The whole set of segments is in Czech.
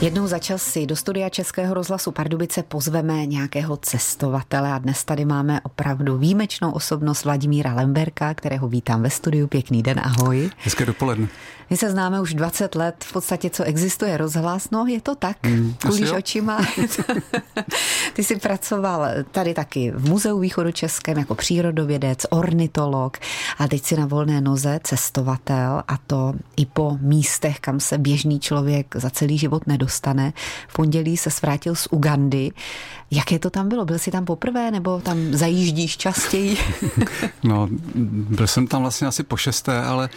Jednou za čas si do studia Českého rozhlasu Pardubice pozveme nějakého cestovatele a dnes tady máme opravdu výjimečnou osobnost Vladimíra Lemberka, kterého vítám ve studiu. Pěkný den, ahoj. Hezké dopoledne. My se známe už 20 let, v podstatě co existuje rozhlas, no je to tak, mm, kulíš očima. Ty jsi pracoval tady taky v Muzeu východu Českém jako přírodovědec, ornitolog a teď si na volné noze cestovatel a to i po místech, kam se běžný člověk za celý život nedostane. V pondělí se svrátil z Ugandy. Jaké to tam bylo? Byl jsi tam poprvé nebo tam zajíždíš častěji? no, byl jsem tam vlastně asi po šesté, ale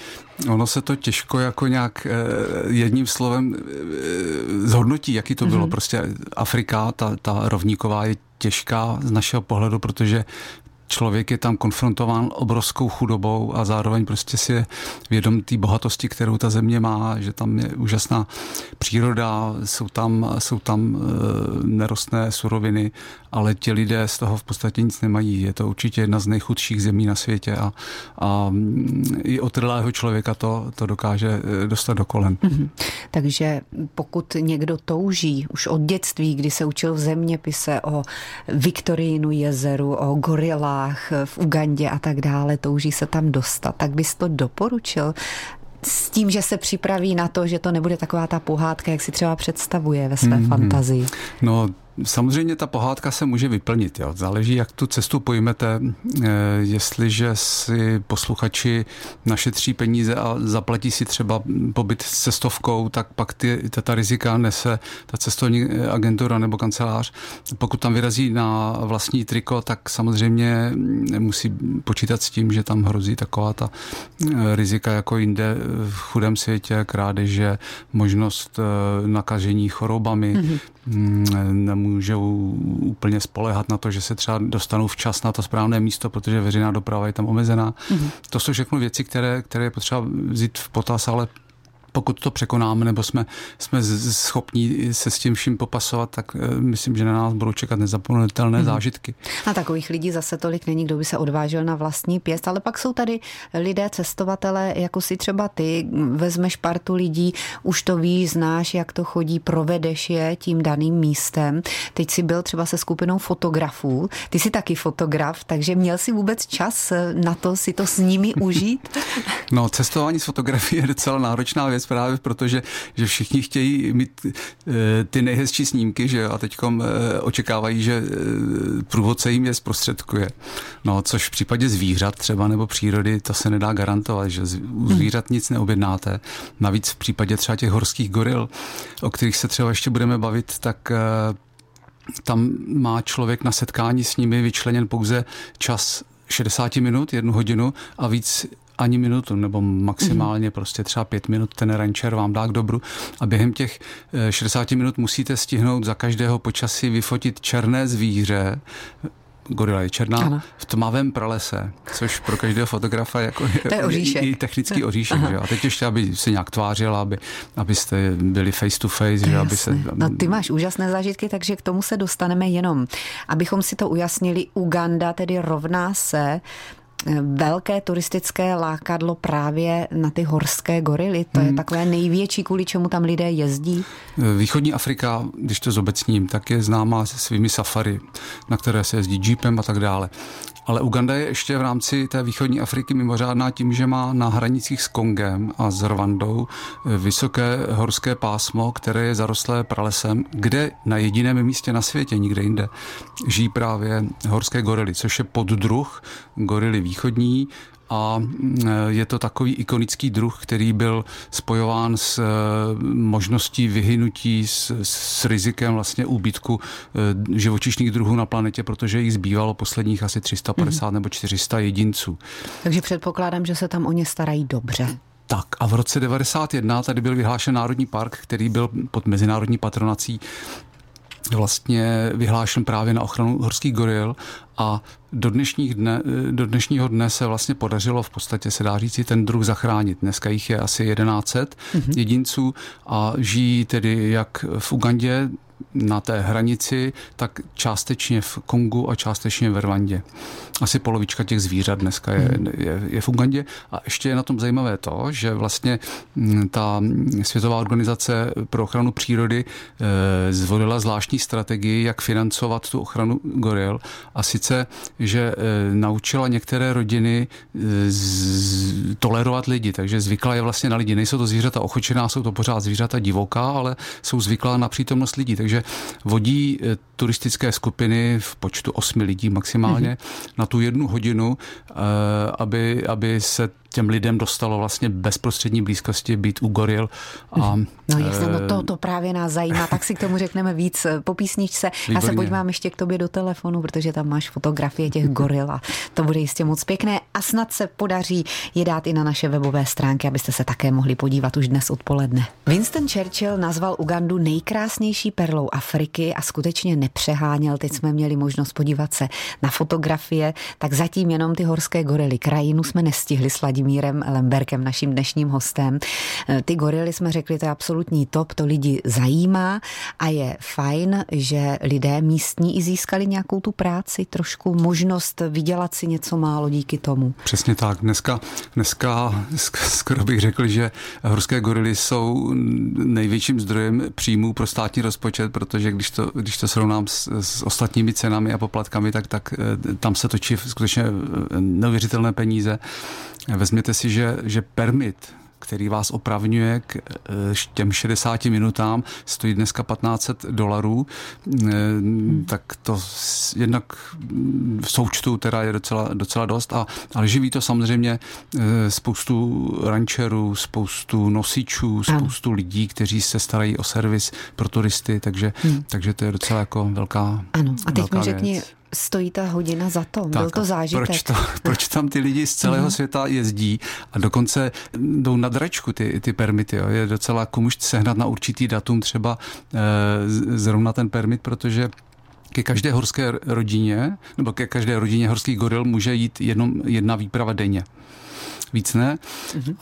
ono se to těžko jako nějak eh, jedním slovem eh, zhodnotí, jaký to bylo. Mm-hmm. Prostě Afrika, ta, ta rovníková je těžká z našeho pohledu, protože člověk je tam konfrontován obrovskou chudobou a zároveň prostě si je vědom té bohatosti, kterou ta země má, že tam je úžasná příroda, jsou tam, jsou tam e, nerostné suroviny, ale ti lidé z toho v podstatě nic nemají. Je to určitě jedna z nejchudších zemí na světě a, a mm, i otrlého člověka to, to dokáže e, dostat do kolen. Mm-hmm. Takže pokud někdo touží už od dětství, kdy se učil v zeměpise o Viktorínu jezeru, o gorilách, horách v Ugandě a tak dále, touží se tam dostat, tak bys to doporučil s tím, že se připraví na to, že to nebude taková ta pohádka, jak si třeba představuje ve své mm-hmm. fantazii. No, Samozřejmě ta pohádka se může vyplnit. Jo. Záleží, jak tu cestu pojmete. Eh, jestliže si posluchači našetří peníze a zaplatí si třeba pobyt s cestovkou, tak pak ty, ta, ta rizika nese ta cestovní agentura nebo kancelář. Pokud tam vyrazí na vlastní triko, tak samozřejmě musí počítat s tím, že tam hrozí taková ta eh, rizika jako jinde v chudém světě, krádeže, možnost eh, nakažení chorobami, mm-hmm nemůžou úplně spolehat na to, že se třeba dostanou včas na to správné místo, protože veřejná doprava je tam omezená. Mm-hmm. To jsou všechno věci, které, které je potřeba vzít v potaz, ale pokud to překonáme nebo jsme, jsme schopní se s tím vším popasovat, tak eh, myslím, že na nás budou čekat nezapomenutelné hmm. zážitky. A takových lidí zase tolik není, kdo by se odvážil na vlastní pěst, ale pak jsou tady lidé, cestovatele, jako si třeba ty, vezmeš partu lidí, už to víš, znáš, jak to chodí, provedeš je tím daným místem. Teď si byl třeba se skupinou fotografů, ty jsi taky fotograf, takže měl si vůbec čas na to si to s nimi užít? No, cestování s fotografií je docela náročná věc, věc právě protože, že všichni chtějí mít eh, ty nejhezčí snímky, že a teď eh, očekávají, že eh, průvodce jim je zprostředkuje. No, což v případě zvířat třeba nebo přírody, to se nedá garantovat, že u hmm. zvířat nic neobjednáte. Navíc v případě třeba těch horských goril, o kterých se třeba ještě budeme bavit, tak tam má člověk na setkání s nimi vyčleněn pouze čas 60 minut, jednu hodinu a víc ani minutu, nebo maximálně mm-hmm. prostě třeba pět minut ten rancher vám dá k dobru a během těch 60 eh, minut musíte stihnout za každého počasí vyfotit černé zvíře, gorila je černá, ano. v tmavém pralese, což pro každého fotografa jako to je oříšek. i technický oříšek. Že? A teď ještě, aby se nějak tvářila, aby, abyste byli face to face. Že? Aby se, no ty máš úžasné zážitky, takže k tomu se dostaneme jenom. Abychom si to ujasnili, Uganda tedy rovná se velké turistické lákadlo právě na ty horské gorily. To hmm. je takové největší, kvůli čemu tam lidé jezdí. Východní Afrika, když to zobecním, tak je známá se svými safari, na které se jezdí jeepem a tak dále. Ale Uganda je ještě v rámci té východní Afriky mimořádná tím, že má na hranicích s Kongem a s Rwandou eh, vysoké horské pásmo, které je zarostlé pralesem, kde na jediném místě na světě, nikde jinde, žijí právě horské gorily, což je poddruh gorily východní, a mm, je to takový ikonický druh, který byl spojován s eh, možností vyhynutí, s, s rizikem vlastně úbytku eh, živočišných druhů na planetě, protože jich zbývalo posledních asi 350 mm. nebo 400 jedinců. Takže předpokládám, že se tam o ně starají dobře. Tak a v roce 91 tady byl vyhlášen Národní park, který byl pod mezinárodní patronací vlastně vyhlášen právě na ochranu horských goril a do, dnešních dne, do dnešního dne se vlastně podařilo v podstatě se dá říci ten druh zachránit. Dneska jich je asi 1100 mm-hmm. jedinců a žijí tedy jak v Ugandě, na té hranici, tak částečně v Kongu a částečně v Rwandě. Asi polovička těch zvířat dneska je, hmm. je, je v Ugandě. A ještě je na tom zajímavé to, že vlastně mm, ta Světová organizace pro ochranu přírody e, zvolila zvláštní strategii, jak financovat tu ochranu goril. A sice, že e, naučila některé rodiny e, z, tolerovat lidi, takže zvykla je vlastně na lidi. Nejsou to zvířata ochočená, jsou to pořád zvířata divoká, ale jsou zvyklá na přítomnost lidí. Takže vodí eh, turistické skupiny v počtu osmi lidí maximálně mm-hmm. na tu jednu hodinu, eh, aby, aby se těm lidem dostalo vlastně bezprostřední blízkosti být u goril. A, no jasně, no to, to právě nás zajímá, tak si k tomu řekneme víc po písničce. Výborně. Já se podívám ještě k tobě do telefonu, protože tam máš fotografie těch goril a to bude jistě moc pěkné a snad se podaří je dát i na naše webové stránky, abyste se také mohli podívat už dnes odpoledne. Winston Churchill nazval Ugandu nejkrásnější perlou Afriky a skutečně nepřeháněl. Teď jsme měli možnost podívat se na fotografie, tak zatím jenom ty horské gorily. Krajinu jsme nestihli sladit Vladimírem Lemberkem, naším dnešním hostem. Eh, ty gorily jsme řekli, to je absolutní top, to lidi zajímá a je fajn, že lidé místní i získali nějakou tu práci, trošku možnost vydělat si něco málo díky tomu. Přesně tak. Dneska, dneska skoro bych řekl, že horské gorily jsou největším zdrojem příjmů pro státní rozpočet, protože když to, když to srovnám s, s ostatními cenami a poplatkami, tak, tak eh, tam se točí skutečně eh, neuvěřitelné peníze. Vezměte si, že, že permit který vás opravňuje k eh, těm 60 minutám, stojí dneska 1500 dolarů, eh, tak to jednak v součtu teda je docela, docela dost, a, ale živí to samozřejmě eh, spoustu rančerů, spoustu nosičů, spoustu ano. lidí, kteří se starají o servis pro turisty, takže, hmm. takže to je docela jako velká Ano, a teď mi řekni, věc stojí ta hodina za to. Tak, Byl to zážitek. Proč, to, proč tam ty lidi z celého mm. světa jezdí a dokonce jdou na dračku ty, ty permity. Jo. Je docela komuž sehnat na určitý datum třeba e, zrovna ten permit, protože ke každé horské rodině, nebo ke každé rodině horských goril může jít jenom jedna výprava denně. Víc ne. Mm-hmm.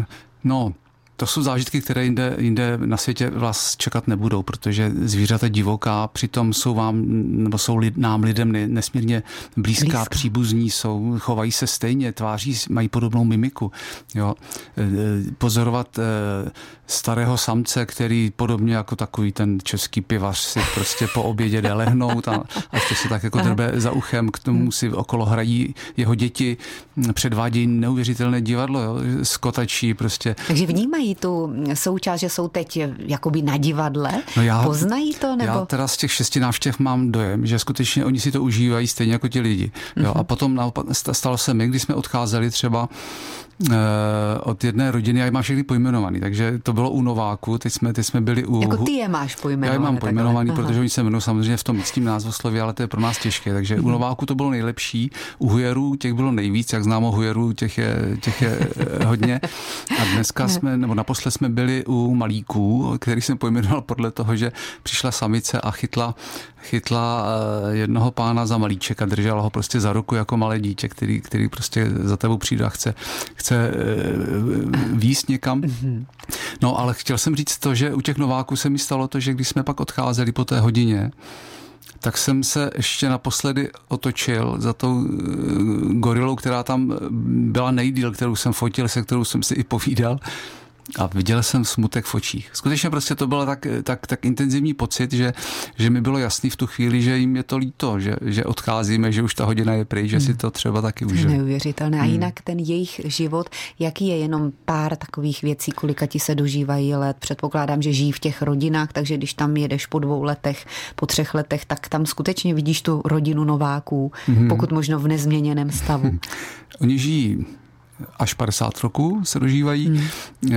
E, no, to jsou zážitky, které jinde, jinde na světě vás čekat nebudou, protože zvířata divoká přitom jsou vám, nebo jsou lid, nám lidem nesmírně blízká, Blízka. příbuzní, jsou, chovají se stejně, tváří, mají podobnou mimiku. Jo. E, e, pozorovat e, starého samce, který podobně jako takový ten český pivař si prostě po obědě jde lehnout a, a ještě se tak jako drbe za uchem, k tomu si okolo hrají jeho děti, předvádějí neuvěřitelné divadlo, jo, skotačí prostě. Takže vnímají tu součást, že jsou teď jakoby na divadle? No já, Poznají to? Nebo? Já teda z těch šesti návštěv mám dojem, že skutečně oni si to užívají stejně jako ti lidi. Jo, mm-hmm. A potom naopak stalo se mi, když jsme odcházeli třeba Eh, od jedné rodiny, já je mám všechny pojmenovaný, takže to bylo u Nováku, teď jsme, teď jsme byli u... Jako ty je máš pojmenovaný. Já je mám pojmenovaný, takhle. protože oni se jmenují samozřejmě v tom místním názvosloví, ale to je pro nás těžké, takže u mhm. Nováku to bylo nejlepší, u Hujerů těch bylo nejvíc, jak známo Hujerů, těch je, těch je eh, hodně. A dneska jsme, nebo naposled jsme byli u Malíků, který jsem pojmenoval podle toho, že přišla samice a chytla, chytla eh, jednoho pána za malíček a držela ho prostě za ruku jako malé dítě, který, který prostě za tebou přijde a chce, chce eh, výst někam. No ale chtěl jsem říct to, že u těch Nováků se mi stalo to, že když jsme pak odcházeli po té hodině, tak jsem se ještě naposledy otočil za tou eh, gorilou, která tam byla nejdíl, kterou jsem fotil, se kterou jsem si i povídal a viděl jsem smutek v očích. Skutečně prostě to byl tak, tak, tak intenzivní pocit, že, že mi bylo jasný v tu chvíli, že jim je to líto, že, že odcházíme, že už ta hodina je pryč, že hmm. si to třeba taky užili. Neuvěřitelné. A hmm. jinak ten jejich život, jaký je jenom pár takových věcí, kolika ti se dožívají let. Předpokládám, že žijí v těch rodinách, takže když tam jedeš po dvou letech, po třech letech, tak tam skutečně vidíš tu rodinu Nováků, hmm. pokud možno v nezměněném stavu. Oni žijí až 50 roků se dožívají. Hmm. Eh,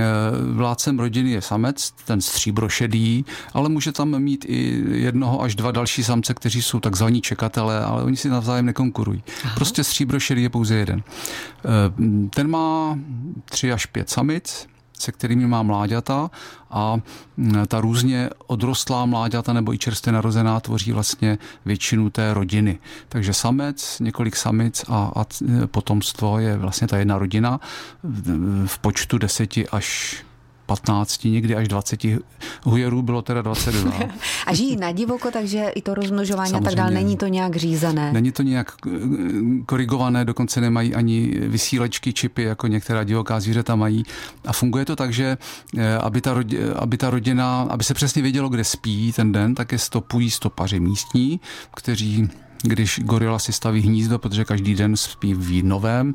vládcem rodiny je samec, ten stříbrošedý, ale může tam mít i jednoho až dva další samce, kteří jsou takzvaní čekatelé, ale oni si navzájem nekonkurují. Aha. Prostě stříbrošedý je pouze jeden. Eh, ten má tři až pět samic, se kterými má mláďata a mm, ta různě odrostlá mláďata nebo i čerstvě narozená tvoří vlastně většinu té rodiny. Takže samec, několik samic a, a potomstvo je vlastně ta jedna rodina v počtu deseti až 15, někdy až 20 hujerů bylo teda 22. a žijí na divoko, takže i to rozmnožování Samozřejmě. a tak dále, není to nějak řízené? Není to nějak eh, korigované, dokonce nemají ani vysílečky, čipy, jako některá divoká zvířata mají. A funguje to tak, že eh, aby ta, rodina, aby ta rodina, aby se přesně vědělo, kde spí ten den, tak je stopují stopaři místní, kteří když gorila si staví hnízdo, protože každý den spí v novém,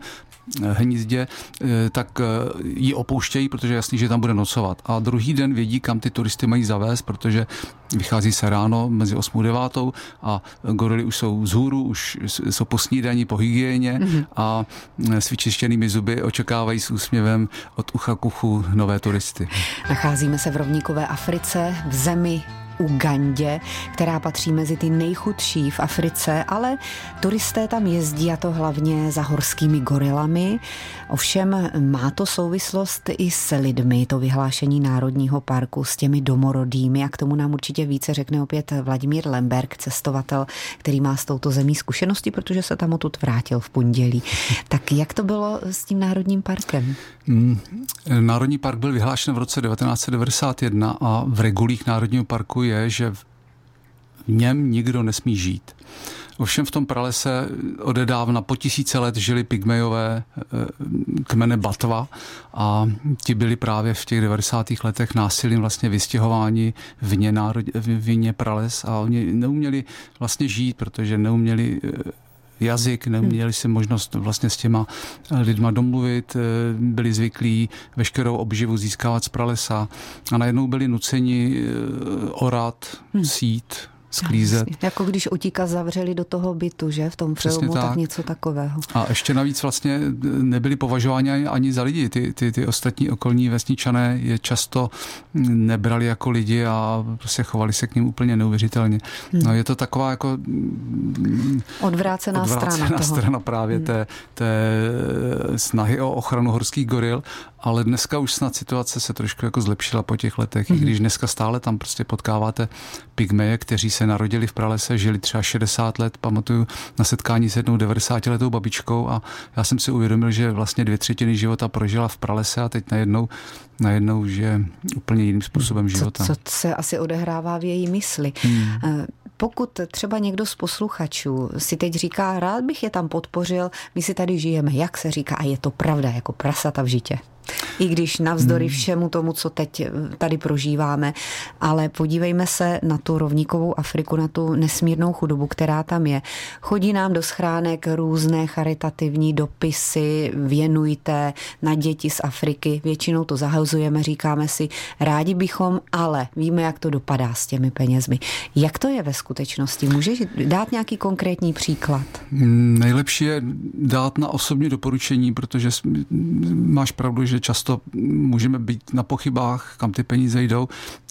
Eh, hnízdě, eh, tak eh, ji opouštějí, protože jasný, že tam bude nocovat. A druhý den vědí, kam ty turisty mají zavést, protože vychází se ráno mezi 8 a 9 a gorily už jsou vzhůru, už jsou po snídaní, po hygieně mm-hmm. a s vyčištěnými zuby očekávají s úsměvem od ucha k uchu nové turisty. Nacházíme se v rovníkové Africe, v zemi Ugandě, která patří mezi ty nejchudší v Africe, ale turisté tam jezdí a to hlavně za horskými gorilami. Ovšem má to souvislost i s lidmi, to vyhlášení Národního parku s těmi domorodými a k tomu nám určitě více řekne opět Vladimír Lemberg, cestovatel, který má s touto zemí zkušenosti, protože se tam odtud vrátil v pondělí. Tak jak to bylo s tím Národním parkem? Mm, Národní park byl vyhlášen v roce 1991 a v regulích Národního parku je, že v něm nikdo nesmí žít. Ovšem v tom pralese odedávna po tisíce let žili pygmejové eh, kmene Batva a ti byli právě v těch 90. letech násilím vlastně vystěhováni vně, národ, vně prales a oni neuměli vlastně žít, protože neuměli eh, jazyk, neměli si možnost vlastně s těma lidma domluvit, eh, byli zvyklí veškerou obživu získávat z pralesa a najednou byli nuceni orat, hmm. sít, sklízet. Jasně. Jako když utíka zavřeli do toho bytu, že? V tom Přesně filmu, tak. tak něco takového. A ještě navíc vlastně nebyli považováni ani, ani za lidi. Ty, ty, ty ostatní okolní vesničané je často nebrali jako lidi a prostě chovali se k ním úplně neuvěřitelně. Hmm. No, je to taková jako odvrácená, odvrácená strana, strana právě hmm. té, té snahy o ochranu horských goril ale dneska už snad situace se trošku jako zlepšila po těch letech, mm-hmm. i když dneska stále tam prostě potkáváte pygmeje, kteří se narodili v pralese, žili třeba 60 let, pamatuju na setkání s jednou 90 letou babičkou a já jsem si uvědomil, že vlastně dvě třetiny života prožila v pralese a teď najednou, najednou že úplně jiným způsobem života. Co, co se asi odehrává v její mysli. Hmm. Eh, pokud třeba někdo z posluchačů si teď říká, rád bych je tam podpořil, my si tady žijeme, jak se říká, a je to pravda, jako prasata v žitě. I když navzdory hmm. všemu tomu, co teď eh, tady prožíváme, ale podívejme se na tu rovníkovou Afriku, na tu nesmírnou chudobu, která tam je. Chodí nám do schránek různé charitativní dopisy, věnujte na děti z Afriky. Většinou to zahazujeme, říkáme si, rádi bychom, ale víme, jak to dopadá s těmi penězmi. Jak to je ve skutečnosti? Můžeš dát nějaký konkrétní příklad? Hmm, nejlepší je dát na osobní doporučení, protože máš pravdu, že často můžeme být na pochybách, kam ty peníze jdou.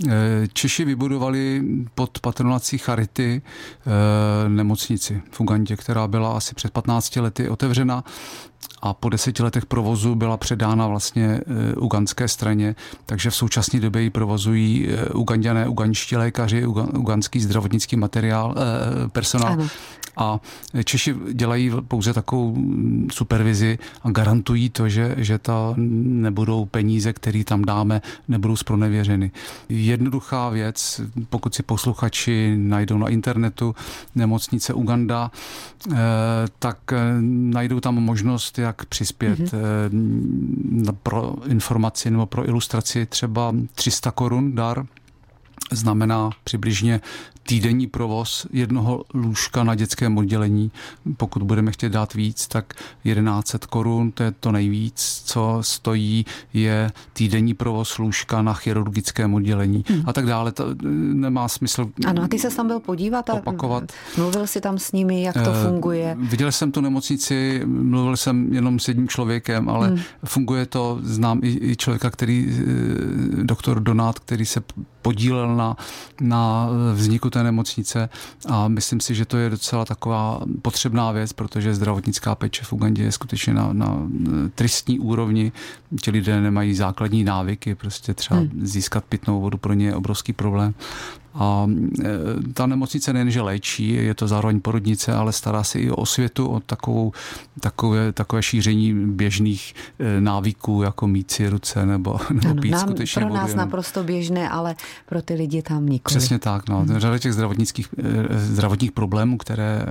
Eh, Češi vybudovali pod patronací Charity eh, nemocnici v Ugandě, která byla asi před 15 lety otevřena a po deseti letech provozu byla předána vlastně eh, uganské straně, takže v současné době ji provozují uganděné, uganští lékaři, uganský zdravotnický materiál, personál. Ano. A Češi dělají pouze takovou supervizi a garantují to, že, že ta nebudou peníze, které tam dáme, nebudou zpronevěřeny. Jednoduchá věc, pokud si posluchači najdou na internetu nemocnice Uganda, eh, tak eh, najdou tam možnost, jak přispět mm-hmm. pro informaci nebo pro ilustraci třeba 300 korun dar znamená přibližně týdenní provoz jednoho lůžka na dětském oddělení. Pokud budeme chtět dát víc, tak 1100 korun, to je to nejvíc, co stojí, je týdenní provoz lůžka na chirurgickém oddělení hmm. a tak dále. To eh, nemá smysl Ano, a ty se tam byl podívat a opakovat. mluvil si tam s nimi, jak to uh, funguje? Viděl jsem tu nemocnici, mluvil jsem jenom s jedním člověkem, ale hmm. funguje to, znám i, i člověka, který, eh, doktor Donát, který se podílel na, na vzniku té nemocnice a myslím si, že to je docela taková potřebná věc, protože zdravotnická péče v Ugandě je skutečně na, na tristní úrovni. Ti lidé nemají základní návyky, prostě třeba hmm. získat pitnou vodu pro ně je obrovský problém. A ta nemocnice nejenže léčí, je to zároveň porodnice, ale stará se i o světu, o takovou, takové, takové šíření běžných návyků, jako mít si ruce nebo, nebo ano, pít nám, skutečně Pro nás vodu, naprosto běžné, ale pro ty lidi tam nikoli. Přesně tak. No. Hmm. Řada těch zdravotnických, zdravotních problémů, které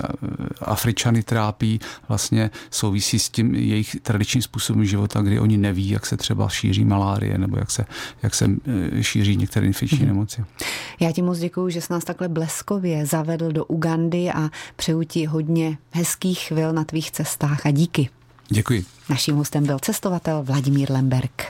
Afričany trápí, vlastně souvisí s tím jejich tradičním způsobem života, kdy oni neví, jak se třeba šíří malárie nebo jak se, jak se e, šíří některé infekční hmm. nemoci. Já ti moc děkuji, že jsi nás takhle bleskově zavedl do Ugandy a přeju ti hodně hezkých chvil na tvých cestách a díky. Děkuji. Naším hostem byl cestovatel Vladimír Lemberg.